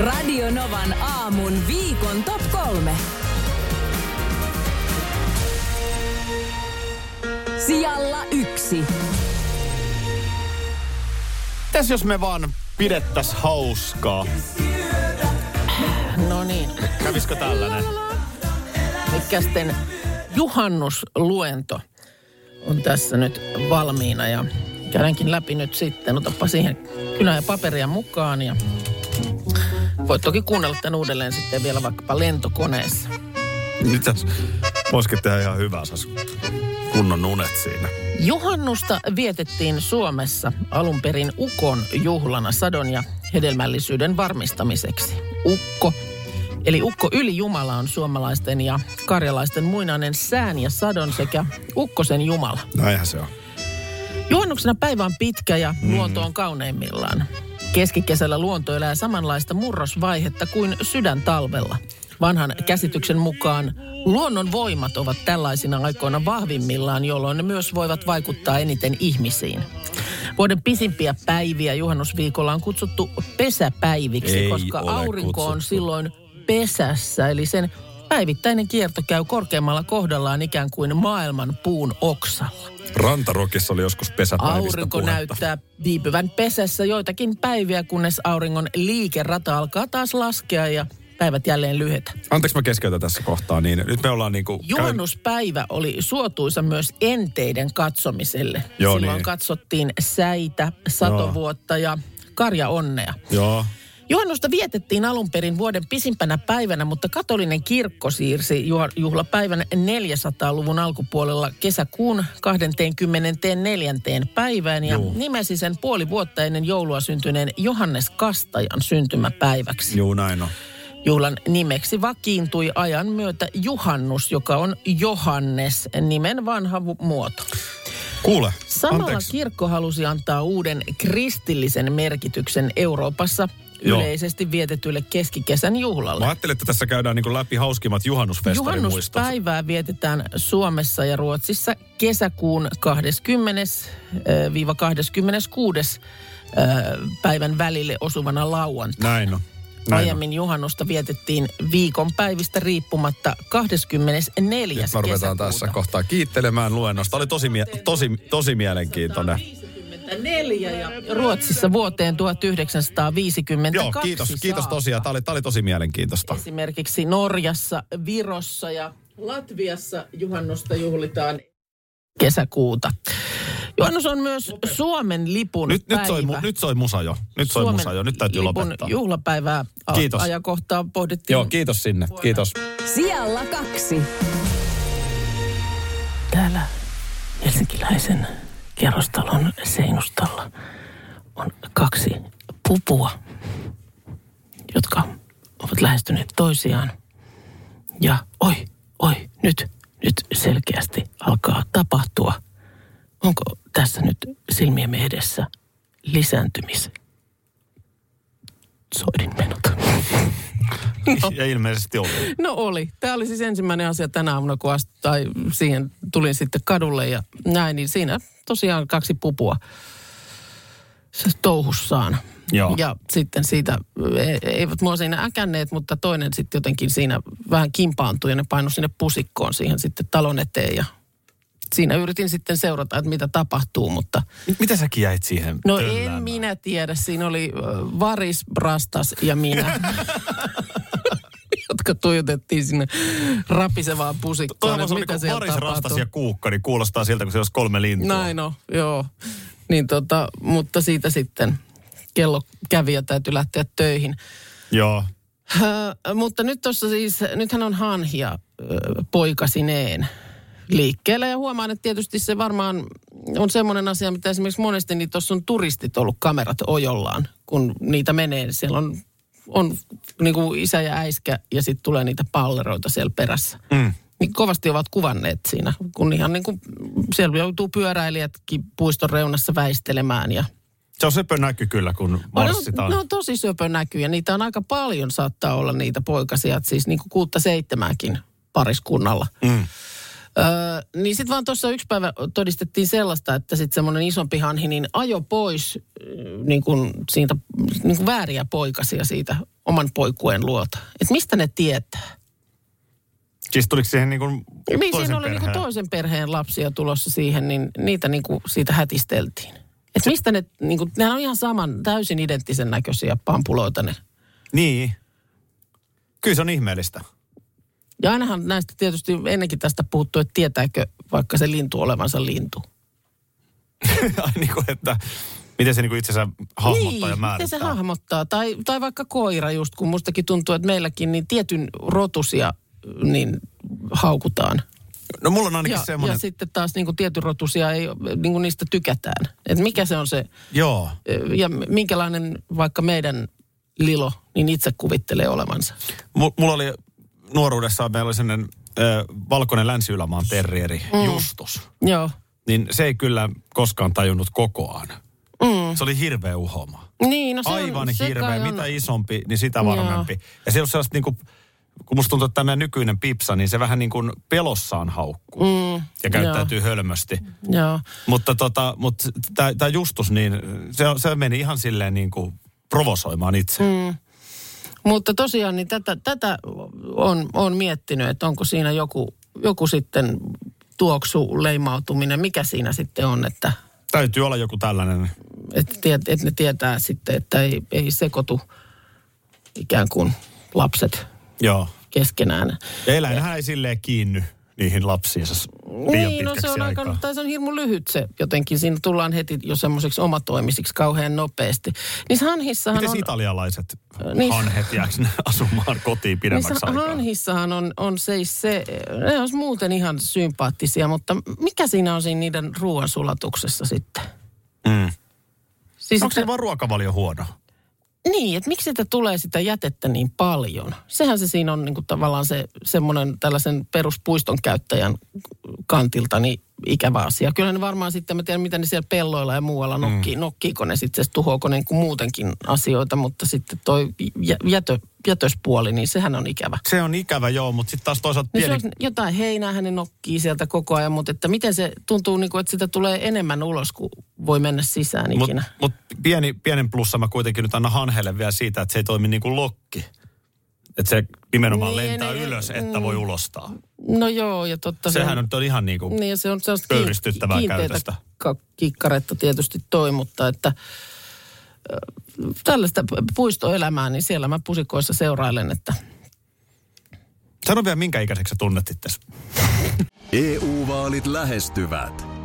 Radio Novan aamun viikon top kolme. Sijalla yksi. Mitäs jos me vaan pidettäis hauskaa? No niin. Kävisikö tällainen? Mikästen juhannusluento on tässä nyt valmiina ja käydäänkin läpi nyt sitten. Otapa siihen kynä ja paperia mukaan ja voit toki kuunnella tämän uudelleen sitten vielä vaikkapa lentokoneessa. Mitäs? Voisikin tehdä ihan hyvää, saisi kunnon unet siinä. Juhannusta vietettiin Suomessa alun perin Ukon juhlana sadon ja hedelmällisyyden varmistamiseksi. Ukko, eli Ukko Yli Jumala on suomalaisten ja karjalaisten muinainen sään ja sadon sekä Ukkosen Jumala. Näinhän se on. Juhannuksena päivä on pitkä ja luonto on kauneimmillaan. Keskikesällä luonto elää samanlaista murrosvaihetta kuin sydän talvella. Vanhan käsityksen mukaan luonnon voimat ovat tällaisina aikoina vahvimmillaan, jolloin ne myös voivat vaikuttaa eniten ihmisiin. Vuoden pisimpiä päiviä juhannusviikolla on kutsuttu pesäpäiviksi, Ei koska aurinko on kutsuttu. silloin pesässä. Eli sen päivittäinen kierto käy korkeammalla kohdallaan ikään kuin maailman puun oksalla. Rantarokissa oli joskus pesäpäivistä Aurinko puhetta. näyttää viipyvän pesässä joitakin päiviä, kunnes auringon liikerata alkaa taas laskea ja päivät jälleen lyhetä. Anteeksi mä keskeytän tässä kohtaa, niin nyt me ollaan niinku... Juhannuspäivä oli suotuisa myös enteiden katsomiselle. Joo, Silloin niin. katsottiin säitä, satovuotta ja karjaonnea. Käy... Joo. Juhannusta vietettiin alun perin vuoden pisimpänä päivänä, mutta katolinen kirkko siirsi juh- juhlapäivän 400-luvun alkupuolella kesäkuun 24. päivään ja Juu. nimesi sen puoli vuotta ennen joulua syntyneen Johannes Kastajan syntymäpäiväksi. Juu, näin on. Juhlan nimeksi vakiintui ajan myötä Juhannus, joka on Johannes, nimen vanha muoto. Kuule, Samalla anteeksi. kirkko halusi antaa uuden kristillisen merkityksen Euroopassa Joo. yleisesti vietetylle keskikesän juhlalle. Mä ajattelin, että tässä käydään niinku läpi hauskimmat juhannusfestarimuistot. Juhannuspäivää vietetään Suomessa ja Ruotsissa kesäkuun 20-26. päivän välille osuvana lauantaina. Näin on. Näin on. Aiemmin juhannusta vietettiin viikonpäivistä riippumatta 24. Nyt me ruvetaan kesäkuuta. tässä kohtaa kiittelemään luennosta. Oli tosi, mie- tosi, tosi mielenkiintoinen. 54 ja Ruotsissa vuoteen 1952 Joo, kiitos, kiitos saakka. tosiaan. Tämä oli, tämä oli tosi mielenkiintoista. Esimerkiksi Norjassa, Virossa ja Latviassa juhannusta juhlitaan kesäkuuta. Juhannus on myös Suomen lipun Nyt, nyt, päivä. soi, mu- nyt soi musa jo. Nyt soi Suomen musa jo. Nyt täytyy lipun lopettaa. juhlapäivää a- Kiitos. ajankohtaa pohdittiin. Joo, kiitos sinne. Kiitos. Sijalla kaksi. Täällä helsinkiläisen kerrostalon seinustalla on kaksi pupua, jotka ovat lähestyneet toisiaan. Ja oi, oi, nyt, nyt selkeästi alkaa tapahtua. Onko tässä nyt silmiemme edessä lisääntymis soidinmenot? Ja ilmeisesti oli. No oli. Tämä oli siis ensimmäinen asia tänä aamuna, kun ast, tai siihen tulin sitten kadulle ja näin, niin siinä tosiaan kaksi pupua se touhussaan. Joo. Ja sitten siitä, e- eivät mua siinä äkänneet, mutta toinen sitten jotenkin siinä vähän kimpaantui ja ne painoi sinne pusikkoon siihen sitten talon eteen ja siinä yritin sitten seurata, että mitä tapahtuu, mutta Mitä säkin jäit siihen no tölläämään? en minä tiedä. Siinä oli Varis, Brastas ja minä, jotka tuijotettiin sinne rapisevaan pusikkoon. on että se mitä niin Varis, Rastas ja Kuukka, niin kuulostaa siltä, kun se olisi kolme lintua. Näin on, joo. Niin tota, mutta siitä sitten kello kävi ja täytyy lähteä töihin. Joo. Ö, mutta nyt tuossa siis, nythän on hanhia ö, poikasineen liikkeelle. Ja huomaan, että tietysti se varmaan on semmoinen asia, mitä esimerkiksi monesti niin tuossa on turistit ollut kamerat ojollaan, kun niitä menee. Siellä on, on niin kuin isä ja äiskä ja sitten tulee niitä palleroita siellä perässä. Mm. Niin kovasti ovat kuvanneet siinä, kun ihan niin kuin siellä joutuu pyöräilijätkin puiston reunassa väistelemään ja Se on söpö näky kyllä, kun marssitaan. ne on tosi söpö näky ja niitä on aika paljon saattaa olla niitä poikasia, siis niin kuin kuutta seitsemääkin pariskunnalla. Mm. Öö, niin sitten vaan tuossa yksi päivä todistettiin sellaista, että sitten semmoinen isompi hanhi niin ajo pois niin kuin siitä niin kuin vääriä poikasia siitä oman poikuen luota. Että mistä ne tietää? Siis tuliko siihen niin kuin Niin toisen siinä oli niin kuin perheen? toisen perheen lapsia tulossa siihen, niin niitä niin kuin siitä hätisteltiin. Että mistä ne, niin kuin, nehän on ihan saman, täysin identtisen näköisiä pampuloita ne. Niin. Kyllä se on ihmeellistä. Ja ainahan näistä tietysti ennenkin tästä puhuttu, että tietääkö vaikka se lintu olevansa lintu. Ai niin kuin, että miten se niin itsensä hahmottaa niin, ja miten määrittää. se hahmottaa. Tai, tai vaikka koira just, kun mustakin tuntuu, että meilläkin niin tietyn rotusia niin haukutaan. No mulla on ainakin Ja, semmoinen, ja sitten taas niin tietyn rotusia ei, niin niistä tykätään. Että mikä se on se, joo. ja minkälainen vaikka meidän Lilo, niin itse kuvittelee olevansa. M- mulla oli nuoruudessa, meillä oli sellainen ö, valkoinen länsi terrieri, mm. Justus. Joo. Niin se ei kyllä koskaan tajunnut kokoaan. Mm. Se oli hirveä uhoma. Niin, no se Aivan on, se hirveä. on- Mitä isompi, niin sitä varmempi. Ja se on sellaista niin kuin, kun musta tuntuu, että tämä nykyinen pipsa, niin se vähän niin kuin pelossaan haukkuu. Mm, ja käyttäytyy hölmösti. Joo. Mutta tota, mutta tämä Justus, niin se, se meni ihan silleen niin kuin provosoimaan itse. Mm. Mutta tosiaan niin tätä, tätä on, on miettinyt, että onko siinä joku, joku sitten tuoksu, leimautuminen, mikä siinä sitten on, että, Täytyy olla joku tällainen. että, tiet, että ne tietää sitten, että ei, ei sekoitu ikään kuin lapset Joo. keskenään. Ja eläinhän ei silleen kiinny niihin lapsiinsa Niin, no se on aika, tai se on hirmu lyhyt se jotenkin. Siinä tullaan heti jo semmoiseksi omatoimisiksi kauhean nopeasti. Niissä hanhissahan Miten on... italialaiset Niin. hanhet jääkö ne asumaan kotiin pidemmäksi Niissä aikaa? hanhissahan on, on siis se, ne olisi muuten ihan sympaattisia, mutta mikä siinä on siinä niiden ruoansulatuksessa sitten? Mm. Siis Onko se että- vaan ruokavalio huono? Niin, että miksi sitä tulee sitä jätettä niin paljon? Sehän se siinä on niin kuin tavallaan se semmoinen tällaisen peruspuiston käyttäjän kantilta niin ikävä asia. Kyllä ne varmaan sitten, mä tiedän mitä ne siellä pelloilla ja muualla nokkii, mm. nokkiiko ne sitten, se tuhoako ne niin kuin muutenkin asioita, mutta sitten toi jä, jätö, jätöspuoli, niin sehän on ikävä. Se on ikävä joo, mutta sitten taas toisaalta Niin pieni... se on jotain heinää ne nokkii sieltä koko ajan, mutta että miten se tuntuu, niin kuin, että sitä tulee enemmän ulos, kuin voi mennä sisään Mutta ikinä. mut pieni, pienen plussa mä kuitenkin nyt annan hanhelle vielä siitä, että se ei toimi niin kuin lokki. Että se nimenomaan Niin, lentää niin, ylös, että voi ulostaa. No joo, ja totta. Sehän on, on ihan niin kuin... Niin se on sellaista pöyristyttävää kiinteätä käytöstä. ka- kikkaretta tietysti toi, mutta että tällaista puistoelämää, niin siellä mä pusikoissa seurailen, että Sano vielä, minkä ikäiseksi sä tunnet itses. EU-vaalit lähestyvät.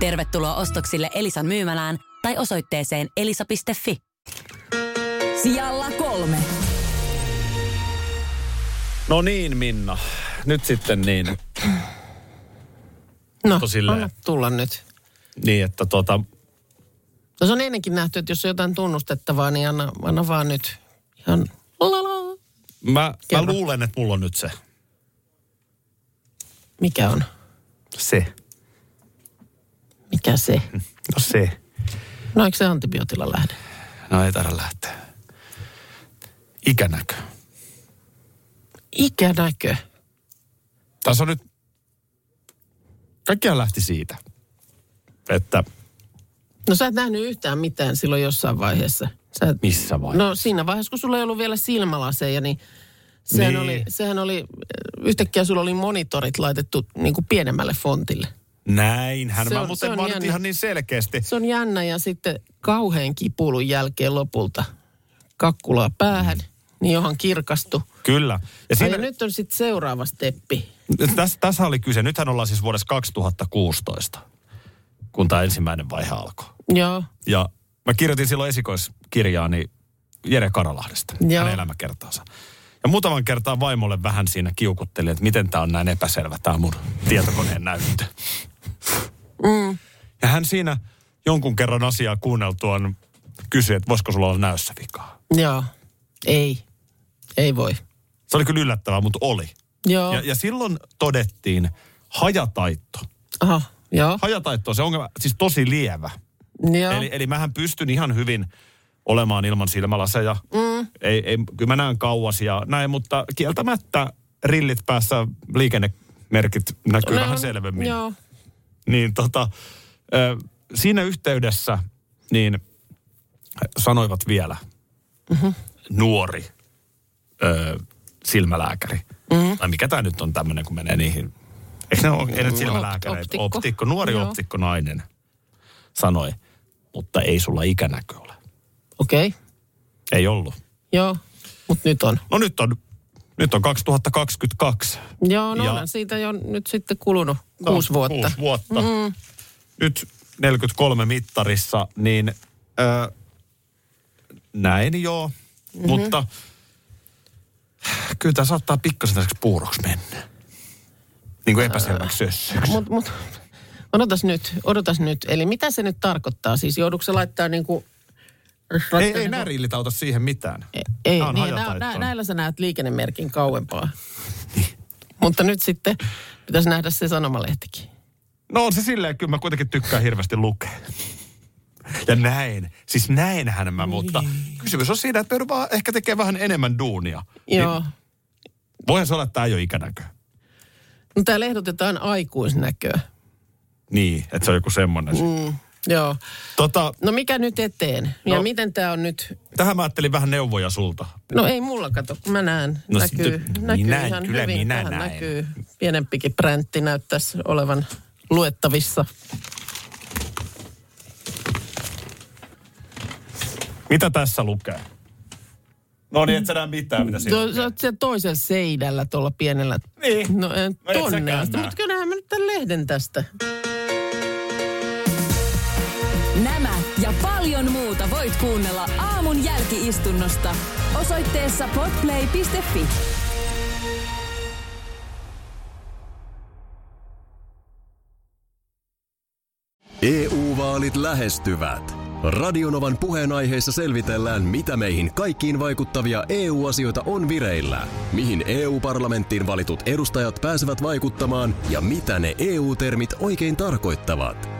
Tervetuloa ostoksille Elisan myymälään tai osoitteeseen elisa.fi. Sijalla kolme. No niin, Minna. Nyt sitten niin, no, Tosilleen. anna tulla nyt. niin että tota, No se on ennenkin nähty, että jos on jotain tunnustettavaa, niin anna, anna vaan nyt ihan lala. mä, mä luulen, että mulla on nyt se. Mikä on? Se. Mikä se? No se. No eikö se antibiootilla lähde? No ei taida lähteä. Ikänäkö. Ikänäkö? Tässä on nyt... Kaikkiaan lähti siitä, että No sä et nähnyt yhtään mitään silloin jossain vaiheessa. Sä et, missä vaiheessa. no siinä vaiheessa, kun sulla ei ollut vielä silmälaseja, niin sehän, Niin. oli, sehän oli, yhtäkkiä sulla oli monitorit laitettu niin kuin pienemmälle fontille. Näinhän Se mä on- muuten se on mä jännä. ihan niin selkeästi. Se on jännä ja sitten kauhean kipuilun jälkeen lopulta kakkulaa päähän, niin johon kirkastui. Kyllä. Ja Ja, siinä, ja nyt on sitten seuraava steppi. tässä, tässä oli kyse. Nythän ollaan siis vuodessa 2016, kun tämä ensimmäinen vaihe alkoi. Joo, Ja mä kirjoitin silloin esikoiskirjaani Jere Karalahdesta, Joo. hänen elämäkertaansa. Ja muutaman kertaa vaimolle vähän siinä kiukuttelin, että miten tämä on näin epäselvä, tämä mun tietokoneen näyttö. Mm. Ja hän siinä jonkun kerran asiaa kuunneltuaan kysyi, että voisiko sulla olla näössä vikaa. joo. Ei, ei voi. Se oli kyllä yllättävää, mutta oli. Joo, Ja, ja silloin todettiin hajataitto. aha, joo, Hajataitto on se ongelma, siis tosi lievä. joo. Eli, eli mähän pystyn ihan hyvin olemaan ilman silmälaseja. Mm. Ei, ei, kyllä mä näen kauas ja näin, mutta kieltämättä rillit päässä liikennemerkit näkyy No, vähän selvemmin. Joo, Niin tota, siinä yhteydessä niin sanoivat vielä mm-hmm. nuori ö, silmälääkäri. Mm-hmm. Tai mikä tämä nyt on tämmöinen, kun menee niihin. Eikö ne ole, nyt silmälääkäreitä? optikko. optikko. Nuori Joo. optikko nainen sanoi, mutta ei sulla ikänäkö ole. okei, okay. Ei ollut. joo. Mutta nyt on. No nyt on, nyt on 2022. Joo, no Ja- onhan siitä jo nyt sitten kulunut kuusi vuotta. Kuusi vuotta. Mm. Nyt 43 mittarissa, niin ö, näin joo, mm-hmm. mutta kyllä tämä saattaa pikkasen tällaiseksi puuroksi mennä. Niin kuin epäselväksi sössyksi. Mut, mut, odotas nyt, odotas nyt. Eli mitä se nyt tarkoittaa? Siis joudutko se laittaa niin kuin... Ei, ei nämä rillit auta siihen mitään. Ei, Nää on niin, nä, nä, näillä sä näet liikennemerkin kauempaa. Mutta nyt sitten pitäisi nähdä se sanomalehtikin. No on se silleen, kyllä mä kuitenkin tykkään hirveästi lukea. Ja näin. Siis näinhän mä, mutta kysymys on siinä, että vaan ehkä tekee vähän enemmän duunia. Joo. Niin, voihan se olla, että tämä ei ole ikänäkö. No täällä ehdotetaan aikuisnäköä. Niin, että se on joku semmoinen. Mm. Joo. Tota, No mikä nyt eteen? Ja No. miten tämä on nyt? tähän mä ajattelin vähän neuvoja sulta. No ei mulla kato, kun mä näen. No näkyy, sitten- näkyy minä- ihan kyllä hyvin. minä Tähän näen. näkyy. Pienempikin präntti näyttäisi olevan luettavissa. Mitä tässä lukee? No niin, et sä näe mitään, mitä siinä No, sä oot siellä toisella seinällä tuolla pienellä. Niin. No, en, No tonne asti, mutta kyllähän mä nyt tämän lehden tästä. Paljon muuta voit kuunnella aamun jälkiistunnosta osoitteessa podplay.fi. EU-vaalit lähestyvät. Radionovan puheenaiheessa selvitellään, mitä meihin kaikkiin vaikuttavia EU-asioita on vireillä, mihin EU-parlamenttiin valitut edustajat pääsevät vaikuttamaan ja mitä ne EU-termit oikein tarkoittavat.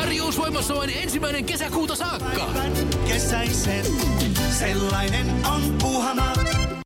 Tarjous voimassa vain ensimmäinen kesäkuuta saakka. Kesäisen, sellainen on Puuhamaa.